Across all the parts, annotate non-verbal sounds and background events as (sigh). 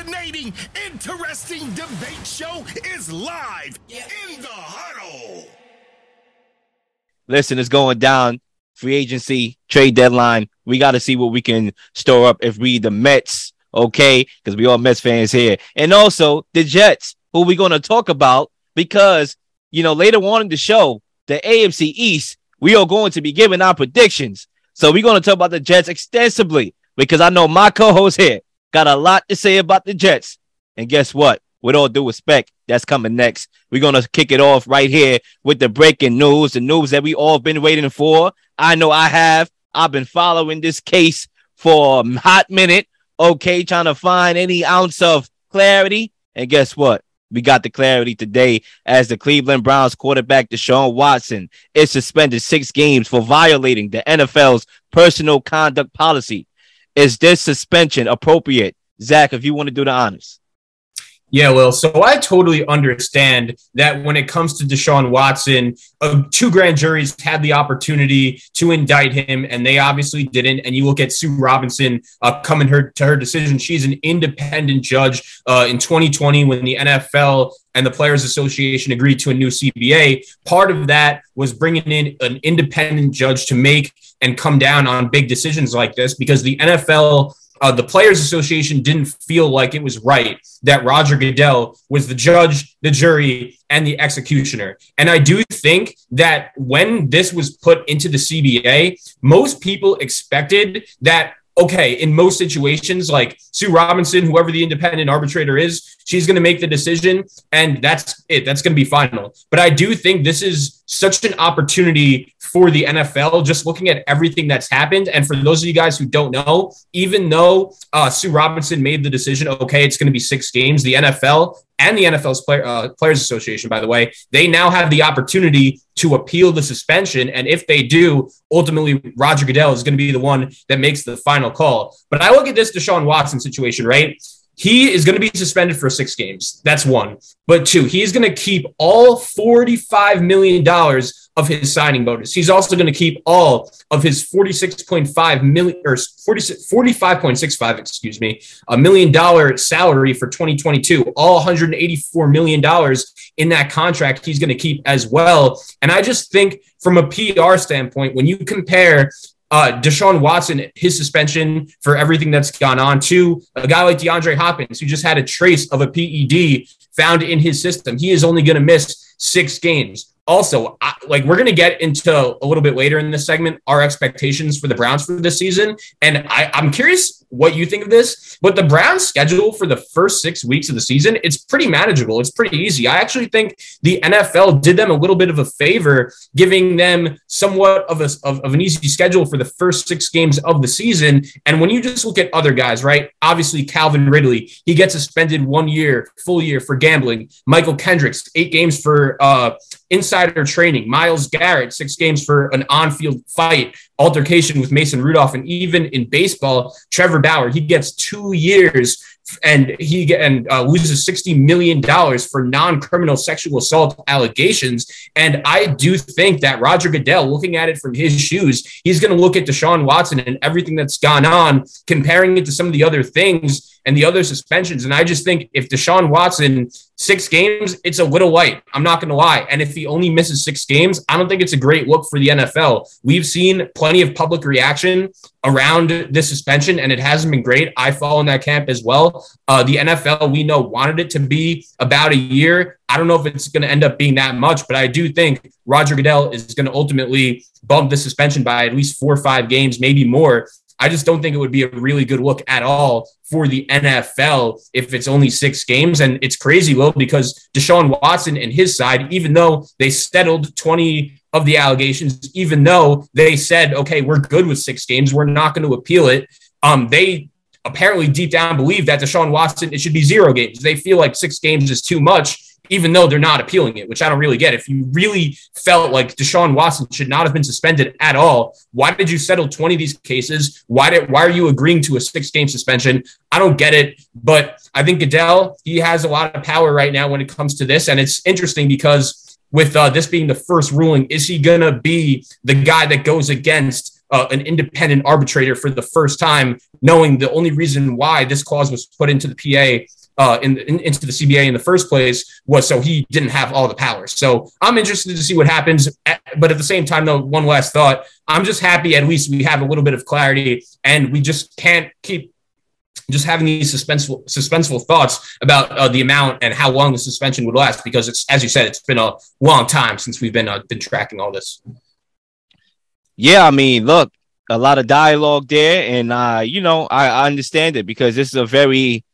fascinating, interesting debate show is live in the huddle. Listen, it's going down. Free agency, trade deadline. We got to see what we can store up if we the Mets, okay? Because we all Mets fans here, and also the Jets, who we're going to talk about because you know later on in the show, the AFC East, we are going to be giving our predictions. So we're going to talk about the Jets extensively because I know my co-host here got a lot to say about the Jets. And guess what? With all due respect, that's coming next. We're going to kick it off right here with the breaking news, the news that we all been waiting for. I know I have. I've been following this case for a hot minute. Okay, trying to find any ounce of clarity. And guess what? We got the clarity today as the Cleveland Browns quarterback Deshaun Watson is suspended six games for violating the NFL's personal conduct policy. Is this suspension appropriate? Zach, if you want to do the honors. Yeah, well, so I totally understand that when it comes to Deshaun Watson, uh, two grand juries had the opportunity to indict him, and they obviously didn't. And you look at Sue Robinson uh, coming her to her decision; she's an independent judge uh, in 2020 when the NFL and the Players Association agreed to a new CBA. Part of that was bringing in an independent judge to make and come down on big decisions like this because the NFL uh, the Players Association didn't feel like it was right that Roger Goodell was the judge, the jury, and the executioner. And I do think that when this was put into the CBA, most people expected that okay, in most situations, like Sue Robinson, whoever the independent arbitrator is, she's going to make the decision, and that's it. That's going to be final. But I do think this is such an opportunity for the NFL, just looking at everything that's happened. And for those of you guys who don't know, even though uh, Sue Robinson made the decision, okay, it's going to be six games, the NFL and the NFL's uh, Players Association, by the way, they now have the opportunity to appeal the suspension. And if they do, ultimately, Roger Goodell is going to be the one that makes the final call. But I look at this Deshaun Watson situation, right? He is going to be suspended for six games. That's one. But two, he's going to keep all $45 million of his signing bonus. He's also going to keep all of his 46.5 million or 45.65, excuse me, a million dollar salary for 2022. All 184 million dollars in that contract he's going to keep as well. And I just think from a PR standpoint, when you compare uh, Deshaun Watson, his suspension for everything that's gone on, to a guy like DeAndre Hopkins, who just had a trace of a PED found in his system. He is only going to miss six games also, I, like we're going to get into a little bit later in this segment our expectations for the Browns for this season, and I, I'm curious what you think of this. But the Browns' schedule for the first six weeks of the season, it's pretty manageable. It's pretty easy. I actually think the NFL did them a little bit of a favor, giving them somewhat of a of, of an easy schedule for the first six games of the season. And when you just look at other guys, right? Obviously, Calvin Ridley, he gets suspended one year, full year for gambling. Mychal Kendricks, eight games for uh, insider trading. Myles Garrett, six games for an on field fight, altercation with Mason Rudolph. And even in baseball, Trevor Bauer, he gets two years and he and uh, loses sixty million dollars for non-criminal sexual assault allegations. And I do think that Roger Goodell, looking at it from his shoes, he's going to look at Deshaun Watson and everything that's gone on, comparing it to some of the other things and the other suspensions. And I just think if Deshaun Watson six games, it's a little light. I'm not going to lie. And if he only misses six games, I don't think it's a great look for the NFL. We've seen plenty of public reaction around this suspension, and it hasn't been great. I fall in that camp as well. Uh, the NFL, we know, wanted it to be about a year. I don't know if it's going to end up being that much, but I do think Roger Goodell is going to ultimately bump the suspension by at least four or five games, maybe more. I just don't think it would be a really good look at all for the NFL if it's only six games. And it's crazy, Will, because Deshaun Watson and his side, even though they settled 20 of the allegations, even though they said, okay, we're good with six games, we're not going to appeal it. Um, they apparently deep down believe that Deshaun Watson, it should be zero games. They feel like six games is too much even though they're not appealing it, which I don't really get. If you really felt like Deshaun Watson should not have been suspended at all, why did you settle 20 of these cases? Why did why are you agreeing to a six game suspension? I don't get it. But I think Goodell, he has a lot of power right now when it comes to this. And it's interesting because with uh, this being the first ruling, is he going to be the guy that goes against uh, an independent arbitrator for the first time, knowing the only reason why this clause was put into the PA uh, in, in, into the CBA in the first place was so he didn't have all the powers. So I'm interested to see what happens. But at the same time, though, one last thought: I'm just happy at least we have a little bit of clarity, and we just can't keep just having these suspenseful suspenseful thoughts about uh, the amount and how long the suspension would last because it's as you said it's been a long time since we've been uh, been tracking all this yeah i mean look a lot of dialogue there and uh you know i, I understand it because this is a very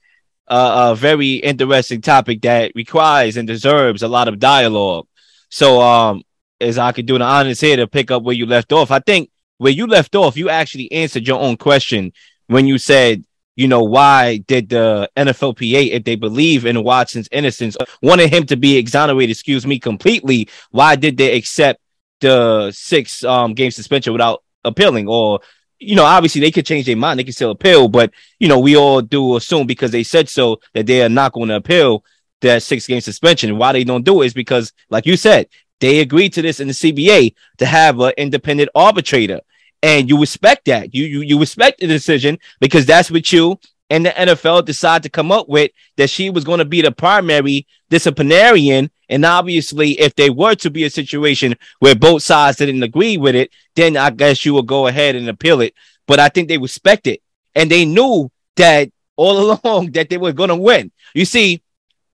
a very interesting topic that requires and deserves a lot of dialogue so um as i could do the honors here to pick up where you left off i think where you left off you actually answered your own question when you said you know, why did the NFLPA, if they believe in Watson's innocence, wanted him to be exonerated, excuse me, completely, why did they accept the six um, game suspension without appealing? Or, you know, obviously they could change their mind, they can still appeal, but, you know, we all do assume because they said so that they are not going to appeal that six game suspension. Why they don't do it is because, like you said, they agreed to this in the CBA to have an independent arbitrator and you respect that. You you you respect the decision because that's what you and the NFL decided to come up with that she was going to be the primary disciplinarian. And obviously, if there were to be a situation where both sides didn't agree with it, then I guess you would go ahead and appeal it. But I think they respect it, and they knew that all (laughs) along that they were going to win. You see,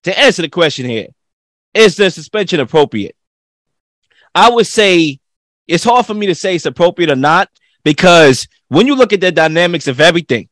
to answer the question here, is the suspension appropriate? I would say it's hard for me to say it's appropriate or not because when you look at the dynamics of everything,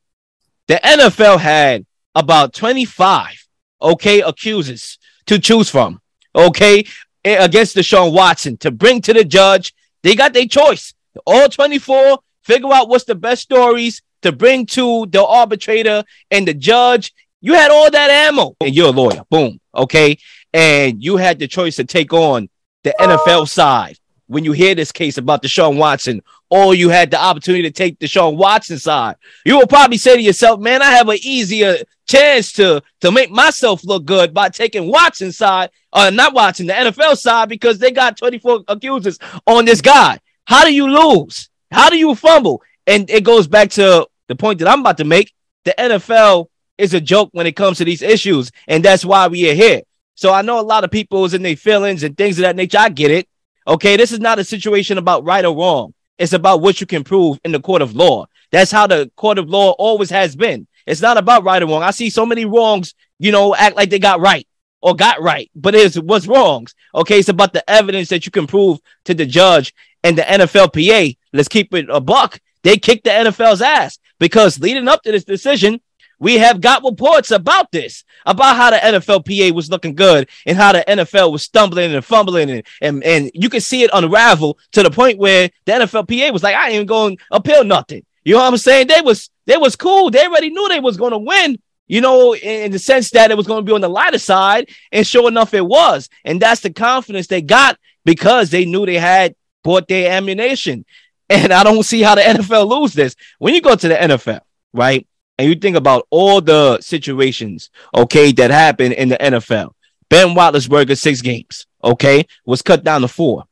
the NFL had about 25 okay accusers to choose from, okay, against Deshaun Watson to bring to the judge. They got their choice. All 24 figure out what's the best stories to bring to the arbitrator and the judge. You had all that ammo, and you're a lawyer. Boom. Okay. And you had the choice to take on the NFL side when you hear this case about Deshaun Watson, or you had the opportunity to take Deshaun Watson side, you will probably say to yourself, man, I have an easier chance to, to make myself look good by taking Watson side, or uh, not Watson, the NFL side, because they got 24 accusers on this guy. How do you lose? How do you fumble? And it goes back to the point that I'm about to make. The NFL is a joke when it comes to these issues, and that's why we are here. So I know a lot of people is in their feelings and things of that nature. I get it. Okay, this is not a situation about right or wrong. It's about what you can prove in the court of law. That's how the court of law always has been. It's not about right or wrong. I see so many wrongs, you know, act like they got right or got right, but it's what's wrongs. Okay, it's about the evidence that you can prove to the judge and the NFLPA. Let's keep it a buck. They kicked the NFL's ass because leading up to this decision, we have got reports about this, about how the NFLPA was looking good and how the NFL was stumbling and fumbling, and and, and you can see it unravel to the point where the NFLPA was like, I ain't going to appeal nothing. You know what I'm saying? They was they was cool. They already knew they was going to win. You know, in, in the sense that it was going to be on the lighter side, and sure enough, it was. And that's the confidence they got because they knew they had bought their ammunition. And I don't see how the NFL lose this. When you go to the NFL, right? And you think about all the situations, okay, that happened in the NFL. Ben Roethlisberger, six games, okay, was cut down to four.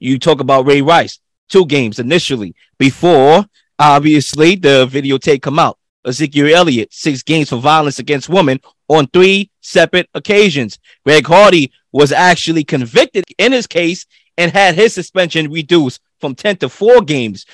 You talk about Ray Rice, two games initially before, obviously, the videotape come out. Ezekiel Elliott, six games for violence against women on three separate occasions. Greg Hardy was actually convicted in his case and had his suspension reduced from 10 to four games.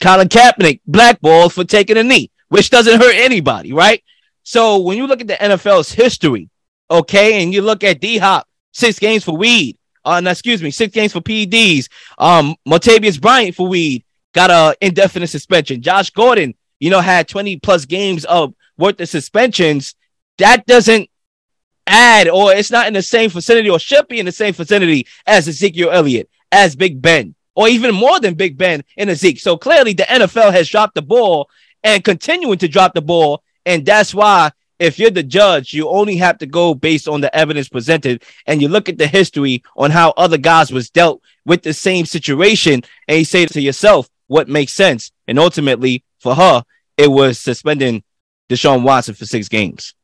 Colin Kaepernick blackballed for taking a knee which doesn't hurt anybody, right? So when you look at the NFL's history, okay, and you look at D Hop, six games for weed, uh, no, excuse me, six games for PEDs. Um, Martavis Bryant for weed got a indefinite suspension. Josh Gordon, you know, had 20 plus games of worth of suspensions. That doesn't add, or it's not in the same vicinity, or should be in the same vicinity as Ezekiel Elliott, as Big Ben, or even more than Big Ben and Ezekiel. So clearly, the NFL has dropped the ball and continuing to drop the ball. And that's why if you're the judge, you only have to go based on the evidence presented and you look at the history on how other guys was dealt with the same situation and you say to yourself what makes sense. And ultimately for her, it was suspending Deshaun Watson for six games.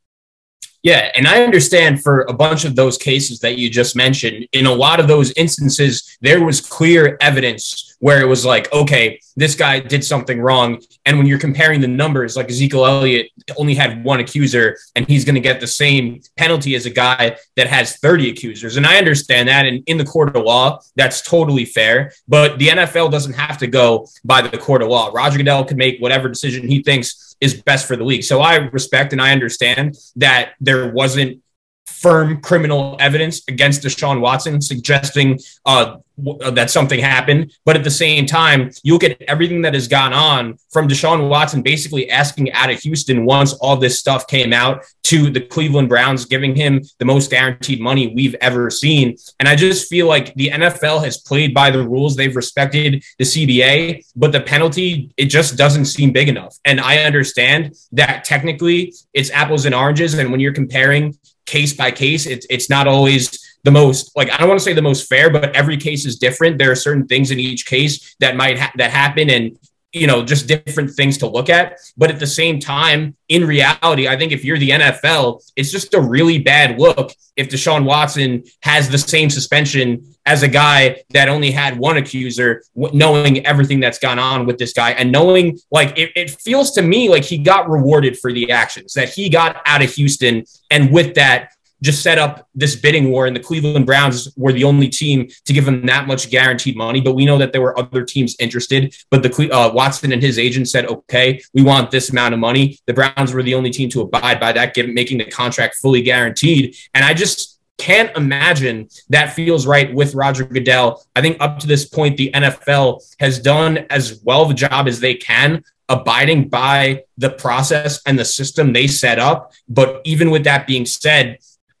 Yeah, and I understand for a bunch of those cases that you just mentioned, in a lot of those instances, there was clear evidence where it was like, okay, this guy did something wrong. And when you're comparing the numbers, like Ezekiel Elliott only had one accuser and he's going to get the same penalty as a guy that has 30 accusers. And I understand that. And in the court of law, that's totally fair. But the NFL doesn't have to go by the court of law. Roger Goodell could make whatever decision he thinks is best for the league. So I respect and I understand that there wasn't firm criminal evidence against Deshaun Watson suggesting uh, uh, that something happened. But at the same time, you look at everything that has gone on from Deshaun Watson basically asking out of Houston once all this stuff came out to the Cleveland Browns giving him the most guaranteed money we've ever seen. And I just feel like the NFL has played by the rules. They've respected the CBA, but the penalty, it just doesn't seem big enough. And I understand that technically it's apples and oranges. And when you're comparing case by case, it's, it's not always the most like I don't want to say the most fair, but every case is different. There are certain things in each case that might ha- that happen, and you know just different things to look at. But at the same time, in reality, I think if you're the NFL, it's just a really bad look if Deshaun Watson has the same suspension as a guy that only had one accuser, knowing everything that's gone on with this guy and knowing like it, it feels to me like he got rewarded for the actions that he got out of Houston, and with that just set up this bidding war, and the Cleveland Browns were the only team to give him that much guaranteed money. But we know that there were other teams interested. But the uh, Watson and his agent said, "Okay, we want this amount of money." The Browns were the only team to abide by that, given making the contract fully guaranteed. And I just can't imagine that feels right with Roger Goodell. I think up to this point, the NFL has done as well a job as they can abiding by the process and the system they set up. But even with that being said,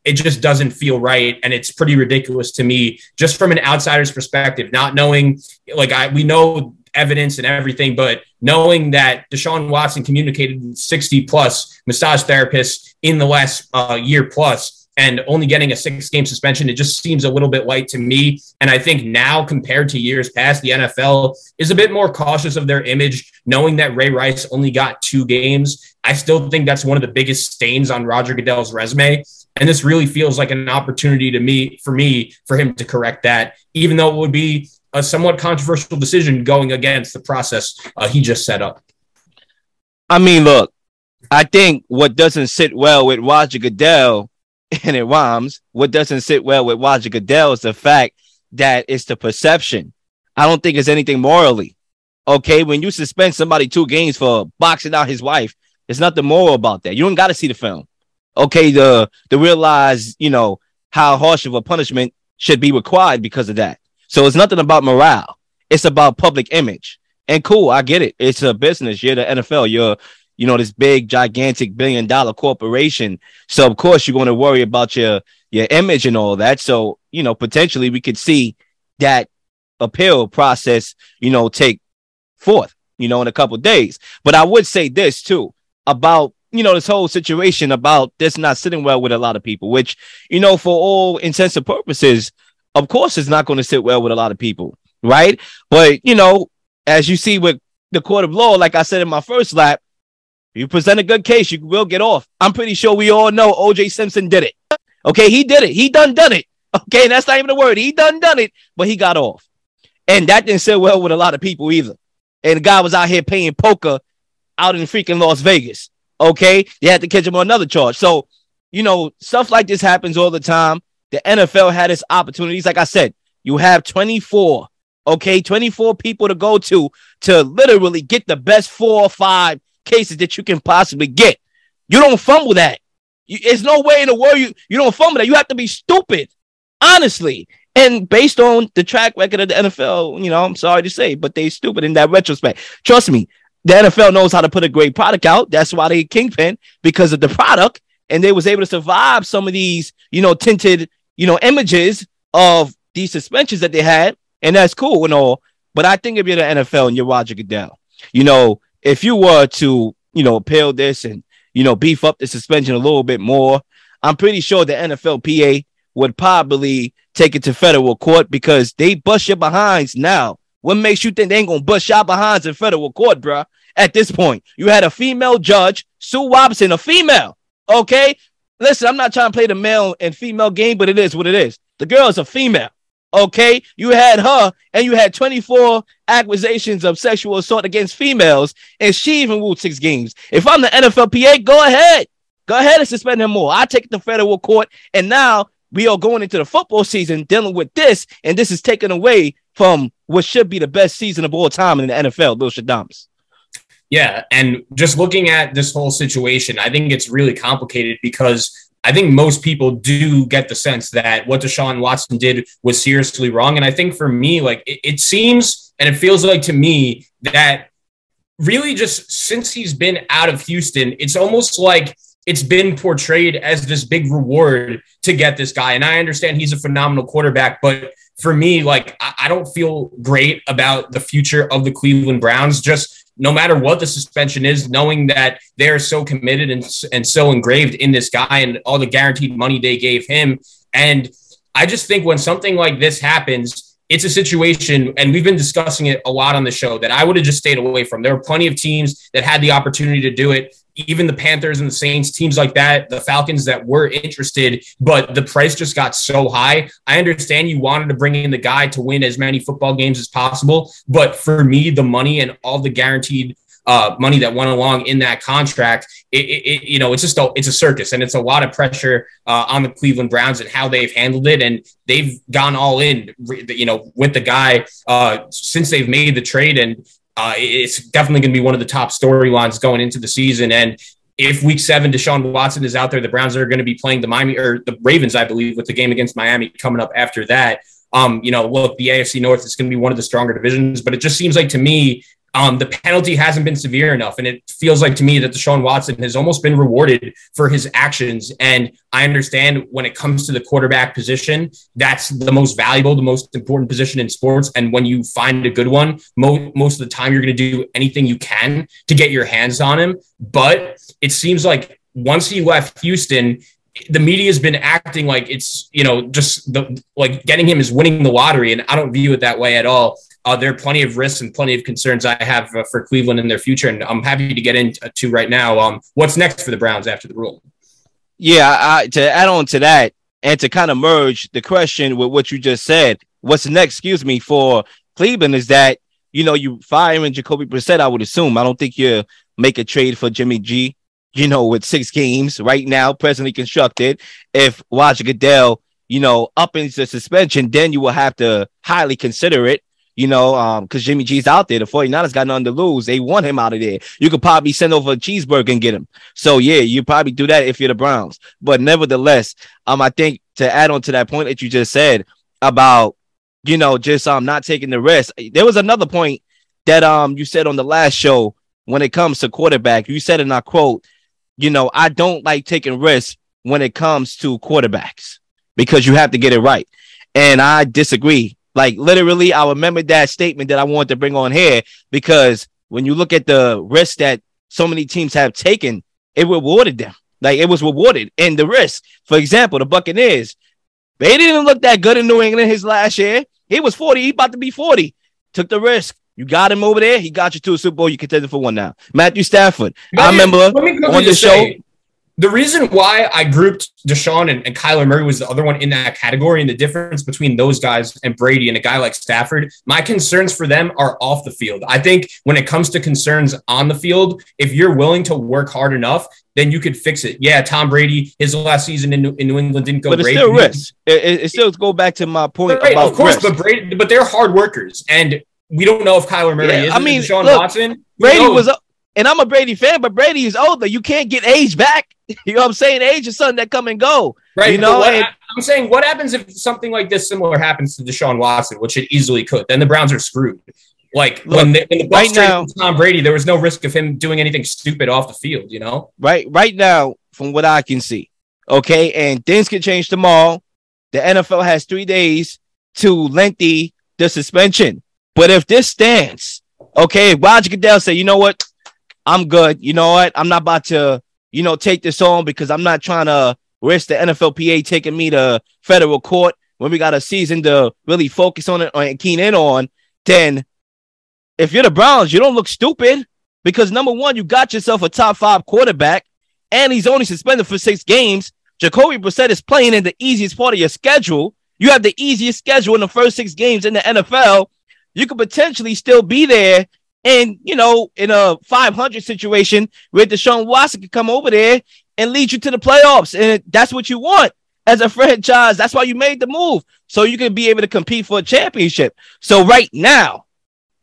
it just doesn't feel right and it's pretty ridiculous to me just from an outsider's perspective not knowing like i we know evidence and everything but knowing that deshaun watson communicated with 60 plus massage therapists in the last uh, year plus and only getting a six game suspension, it just seems a little bit light to me. And I think now, compared to years past, the NFL is a bit more cautious of their image, knowing that Ray Rice only got two games. I still think that's one of the biggest stains on Roger Goodell's resume. And this really feels like an opportunity to me for me for him to correct that, even though it would be a somewhat controversial decision going against the process uh, he just set up. I mean, look, I think what doesn't sit well with Roger Goodell, (laughs) and it rhymes, what doesn't sit well with Roger Goodell is the fact that it's the perception. I don't think it's anything morally. Okay, when you suspend somebody two games for boxing out his wife, there's nothing moral about that. You don't got to see the film okay to to realize you know how harsh of a punishment should be required because of that. So it's nothing about morale. It's about public image. And cool, I get it. It's a business. You're the NFL. You're you know this big gigantic billion dollar corporation. So of course you're going to worry about your your image and all that. So you know potentially we could see that appeal process you know take forth you know in a couple days. But I would say this too about you know, this whole situation about this not sitting well with a lot of people, which, you know, for all intents and purposes, of course, it's not going to sit well with a lot of people, right? But, you know, as you see with the court of law, like I said in my first lap, you present a good case, you will get off. I'm pretty sure we all know OJ Simpson did it. Okay, he did it. He done done it. (laughs) Okay, and that's not even a word. He done done it, but he got off. And that didn't sit well with a lot of people either. And the guy was out here paying poker out in freaking Las Vegas. Okay, they had to catch him on another charge. So, you know, stuff like this happens all the time. The NFL had its opportunities. Like I said, you have 24, okay, 24 people to go to to literally get the best four or five cases that you can possibly get. You don't fumble that. You, there's no way in the world you, you don't fumble that. You have to be stupid, honestly. And based on the track record of the NFL, you know, I'm sorry to say, but they stupid in that retrospect. Trust me, the NFL knows how to put a great product out. That's why they kingpin because of the product, and they was able to survive some of these, you know, tinted, you know, images of these suspensions that they had, and that's cool and all. But I think if you're the NFL and you're Roger Goodell, you know, if you were to, you know, appeal this and you know beef up the suspension a little bit more, I'm pretty sure the NFLPA would probably take it to federal court because they bust your behinds now. What makes you think they ain't gonna bust your behinds in federal court, bruh? at this point. You had a female judge, Sue Robinson, a female. Okay. Listen, I'm not trying to play the male and female game, but it is what it is. The girl is a female. Okay, you had her, and you had 24 accusations of sexual assault against females, and she even ruled six games. If I'm the NFLPA, go ahead, go ahead and suspend him more. I take it to federal court, and now we are going into the football season dealing with this, and this is taken away from what should be the best season of all time in the NFL, Bill Shadams. Yeah, and just looking at this whole situation, I think it's really complicated because I think most people do get the sense that what Deshaun Watson did was seriously wrong. And I think for me, like it, it seems and it feels like to me that really just since he's been out of Houston, it's almost like it's been portrayed as this big reward to get this guy. And I understand he's a phenomenal quarterback, but for me, like I, don't feel great about the future of the Cleveland Browns. Just no matter what the suspension is, knowing that they're so committed and, and so engraved in this guy and all the guaranteed money they gave him. And I just think when something like this happens, it's a situation, and we've been discussing it a lot on the show that I would have just stayed away from. There are plenty of teams that had the opportunity to do it even the Panthers and the Saints, teams like that, the Falcons that were interested, but the price just got so high. I understand you wanted to bring in the guy to win as many football games as possible, but for me, the money and all the guaranteed uh, money that went along in that contract, it, it, you know, it's just a, it's a circus and it's a lot of pressure uh, on the Cleveland Browns and how they've handled it. And they've gone all in, you know, with the guy uh, since they've made the trade. And uh, it's definitely going to be one of the top storylines going into the season. And if week seven Deshaun Watson is out there, the Browns are going to be playing the Miami or the Ravens, I believe, with the game against Miami coming up after that. Um, you know, look, the AFC North is going to be one of the stronger divisions, but it just seems like to me um, the penalty hasn't been severe enough. And it feels like to me that Deshaun Watson has almost been rewarded for his actions. And I understand when it comes to the quarterback position, that's the most valuable, the most important position in sports. And when you find a good one, mo- most of the time you're going to do anything you can to get your hands on him. But it seems like once he left Houston, the media has been acting like it's you know just the like getting him is winning the lottery and i don't view it that way at all uh, there are plenty of risks and plenty of concerns I have uh, for Cleveland in their future, and I'm happy to get into right now. Um, what's next for the Browns after the rule? Yeah, I, to add on to that and to kind of merge the question with what you just said, what's next? Excuse me for Cleveland is that you know you firing Jacoby Brissett. I would assume. I don't think you make a trade for Jimmy G. You know, with six games right now, presently constructed. If Roger Goodell, you know, up into suspension, then you will have to highly consider it you know, um, because Jimmy G's out there. The 49ers got nothing to lose. They want him out of there. You could probably send over a cheeseburger and get him. So yeah, you probably do that if you're the Browns. But nevertheless, um, I think to add on to that point that you just said about, you know, just um not taking the risk. There was another point that um you said on the last show when it comes to quarterback. You said and I quote, you know, I don't like taking risks when it comes to quarterbacks because you have to get it right. And I disagree. Like literally, I remember that statement that I wanted to bring on here because when you look at the risk that so many teams have taken, it rewarded them. Like it was rewarded in the risk. For example, the Buccaneers, they didn't look that good in New England his last year. He was 40, he about to be 40. Took the risk. You got him over there. He got you to a Super Bowl. You contended for one now. Matthew Stafford. I remember on the show. Say, the reason why I grouped Deshaun and, and Kyler Murray was the other one in that category, and the difference between those guys and Brady and a guy like Stafford, my concerns for them are off the field. I think when it comes to concerns on the field, if you're willing to work hard enough, then you could fix it. Yeah, Tom Brady, his last season in New, in New England didn't go but it's great. still risk. It, it, still go back to my point right, about of course, risk. but Brady, but they're hard workers, and we don't know if Kyler Murray yeah, is. I mean, Deshaun look, Watson. Brady was, and I'm a Brady fan, but Brady is older. You can't get age back. (laughs) You know what I'm saying? Age is something that come and go. Right. You know, what, and, I'm saying what happens if something like this similar happens to Deshaun Watson, which it easily could. Then the Browns are screwed. Like look, when, they, when the right now, Tom Brady, there was no risk of him doing anything stupid off the field. You know. Right. Right now, from what I can see, okay, and things can change tomorrow. The NFL has three days to lengthy the suspension. But if this stands, okay, Roger Goodell say, you know what, I'm good. You know what, I'm not about to you know, take this on because I'm not trying to risk the NFLPA taking me to federal court when we got a season to really focus on it and keen in on, then if you're the Browns, you don't look stupid because number one, you got yourself a top five quarterback and he's only suspended for six games. Jacoby Brissett is playing in the easiest part of your schedule. You have the easiest schedule in the first six games in the NFL. You could potentially still be there. And, you know, in a 500 situation where Deshaun Watson could come over there and lead you to the playoffs. And that's what you want as a franchise. That's why you made the move. So you can be able to compete for a championship. So right now,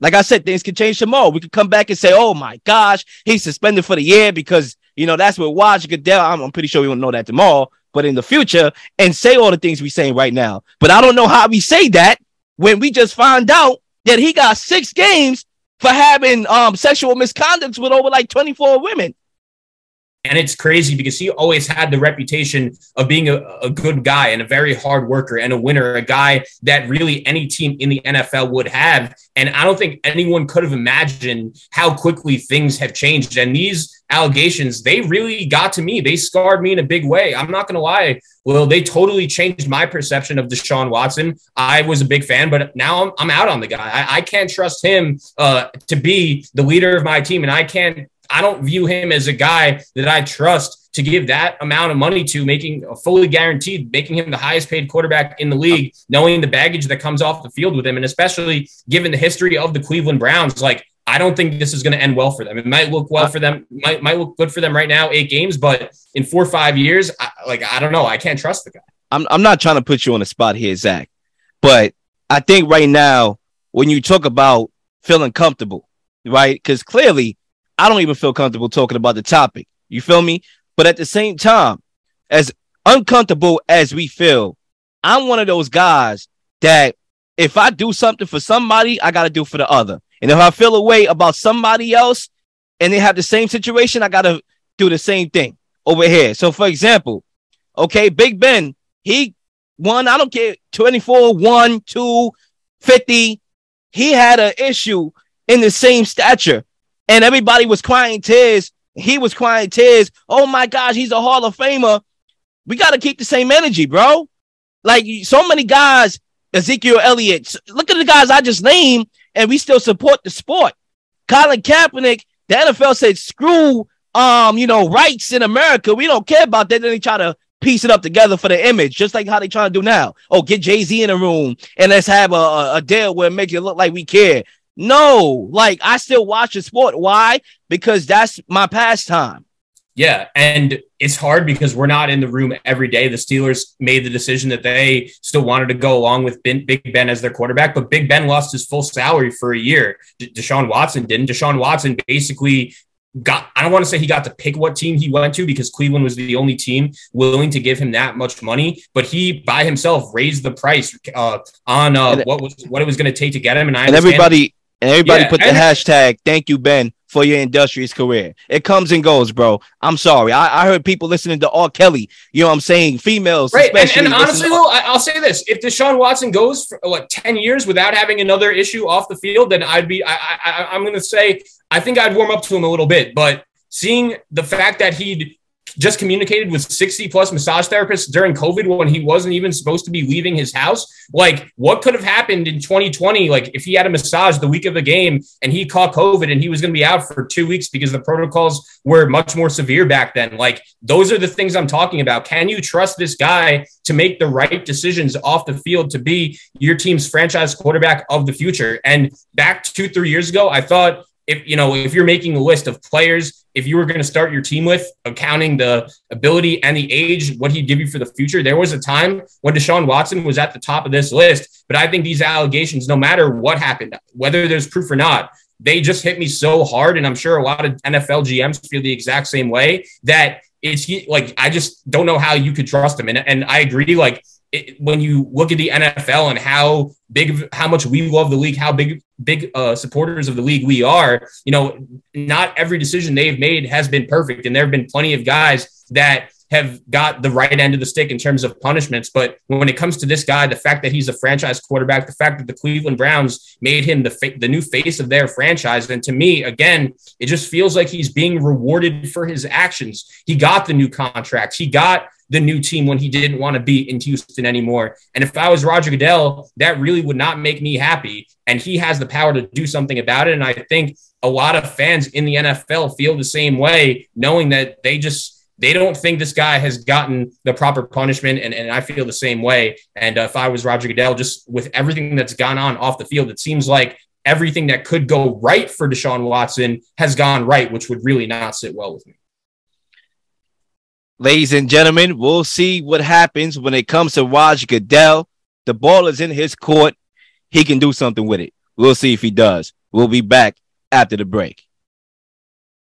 like I said, things can change tomorrow. We could come back and say, oh my gosh, he's suspended for the year because, you know, that's what Roger Goodell, I'm, I'm pretty sure we won't know that tomorrow, but in the future, and say all the things we're saying right now. But I don't know how we say that when we just find out that he got six games for having um sexual misconducts with over like 24 women. And it's crazy because he always had the reputation of being a, a, good guy and a very hard worker and a winner, a guy that really any team in the NFL would have. And I don't think anyone could have imagined how quickly things have changed. And these allegations, they really got to me. They scarred me in a big way. I'm not going to lie. Well, they totally changed my perception of Deshaun Watson. I was a big fan, but now I'm, I'm out on the guy. I, I can't trust him uh, to be the leader of my team. And I can't I don't view him as a guy that I trust to give that amount of money to, making a fully guaranteed, making him the highest paid quarterback in the league, knowing the baggage that comes off the field with him, and especially given the history of the Cleveland Browns. Like, I don't think this is going to end well for them. It might look well for them, might might look good for them right now, eight games, but in four or five years, I, like I don't know, I can't trust the guy. I'm I'm not trying to put you on the spot here, Zach, but I think right now when you talk about feeling comfortable, right? Because clearly I don't even feel comfortable talking about the topic. You feel me? But at the same time, as uncomfortable as we feel, I'm one of those guys that if I do something for somebody, I got to do for the other. And if I feel a way about somebody else and they have the same situation, I got to do the same thing over here. So, for example, okay, Big Ben, he won, I don't care, 24, 1, 2, 50. He had an issue in the same stature and everybody was crying tears. He was crying tears. Oh my gosh, he's a Hall of Famer. We got to keep the same energy, bro. Like so many guys, Ezekiel Elliott. Look at the guys I just named, and we still support the sport. Colin Kaepernick, the NFL said, screw um, you know, rights in America. We don't care about that. Then they try to piece it up together for the image, just like how they trying to do now. Oh, get Jay Z in the room and let's have a, a, a deal where it make it look like we care. No, like I still watch the sport. Why? Because that's my pastime. Yeah, and it's hard because we're not in the room every day. The Steelers made the decision that they still wanted to go along with ben, Big Ben as their quarterback, but Big Ben lost his full salary for a year. De- Deshaun Watson didn't. Deshaun Watson basically got I don't want to say he got to pick what team he went to because Cleveland was the only team willing to give him that much money, but he by himself raised the price uh, on uh, what was what it was going to take to get him. And I and everybody and everybody yeah, put the hashtag thank you, Ben, for your industrious career. It comes and goes, bro. I'm sorry. I, I heard people listening to R. Kelly. You know what I'm saying? Females. Right. And, and honestly, though, I'll say this. If Deshaun Watson goes for what 10 years without having another issue off the field, then I'd be I, I I'm gonna say I think I'd warm up to him a little bit. But seeing the fact that he'd just communicated with 60 plus massage therapists during COVID when he wasn't even supposed to be leaving his house. Like, what could have happened in 2020? Like, if he had a massage the week of the game and he caught COVID and he was going to be out for two weeks because the protocols were much more severe back then. Like, those are the things I'm talking about. Can you trust this guy to make the right decisions off the field to be your team's franchise quarterback of the future? And back two, three years ago, I thought if you know if you're making a list of players if you were going to start your team with accounting the ability and the age what he'd give you for the future there was a time when deshaun watson was at the top of this list but i think these allegations no matter what happened whether there's proof or not they just hit me so hard and i'm sure a lot of nfl gms feel the exact same way that it's like i just don't know how you could trust him and, and i agree like it, when you look at the NFL and how big, how much we love the league, how big, big uh, supporters of the league we are, you know, not every decision they've made has been perfect, and there have been plenty of guys that have got the right end of the stick in terms of punishments. But when it comes to this guy, the fact that he's a franchise quarterback, the fact that the Cleveland Browns made him the fa- the new face of their franchise, and to me, again, it just feels like he's being rewarded for his actions. He got the new contracts. He got the new team when he didn't want to be in Houston anymore. And if I was Roger Goodell, that really would not make me happy. And he has the power to do something about it. And I think a lot of fans in the NFL feel the same way, knowing that they just they don't think this guy has gotten the proper punishment. And, and I feel the same way. And uh, if I was Roger Goodell, just with everything that's gone on off the field, it seems like everything that could go right for Deshaun Watson has gone right, which would really not sit well with me. Ladies and gentlemen, we'll see what happens when it comes to Raj Goodell. The ball is in his court. He can do something with it. We'll see if he does. We'll be back after the break.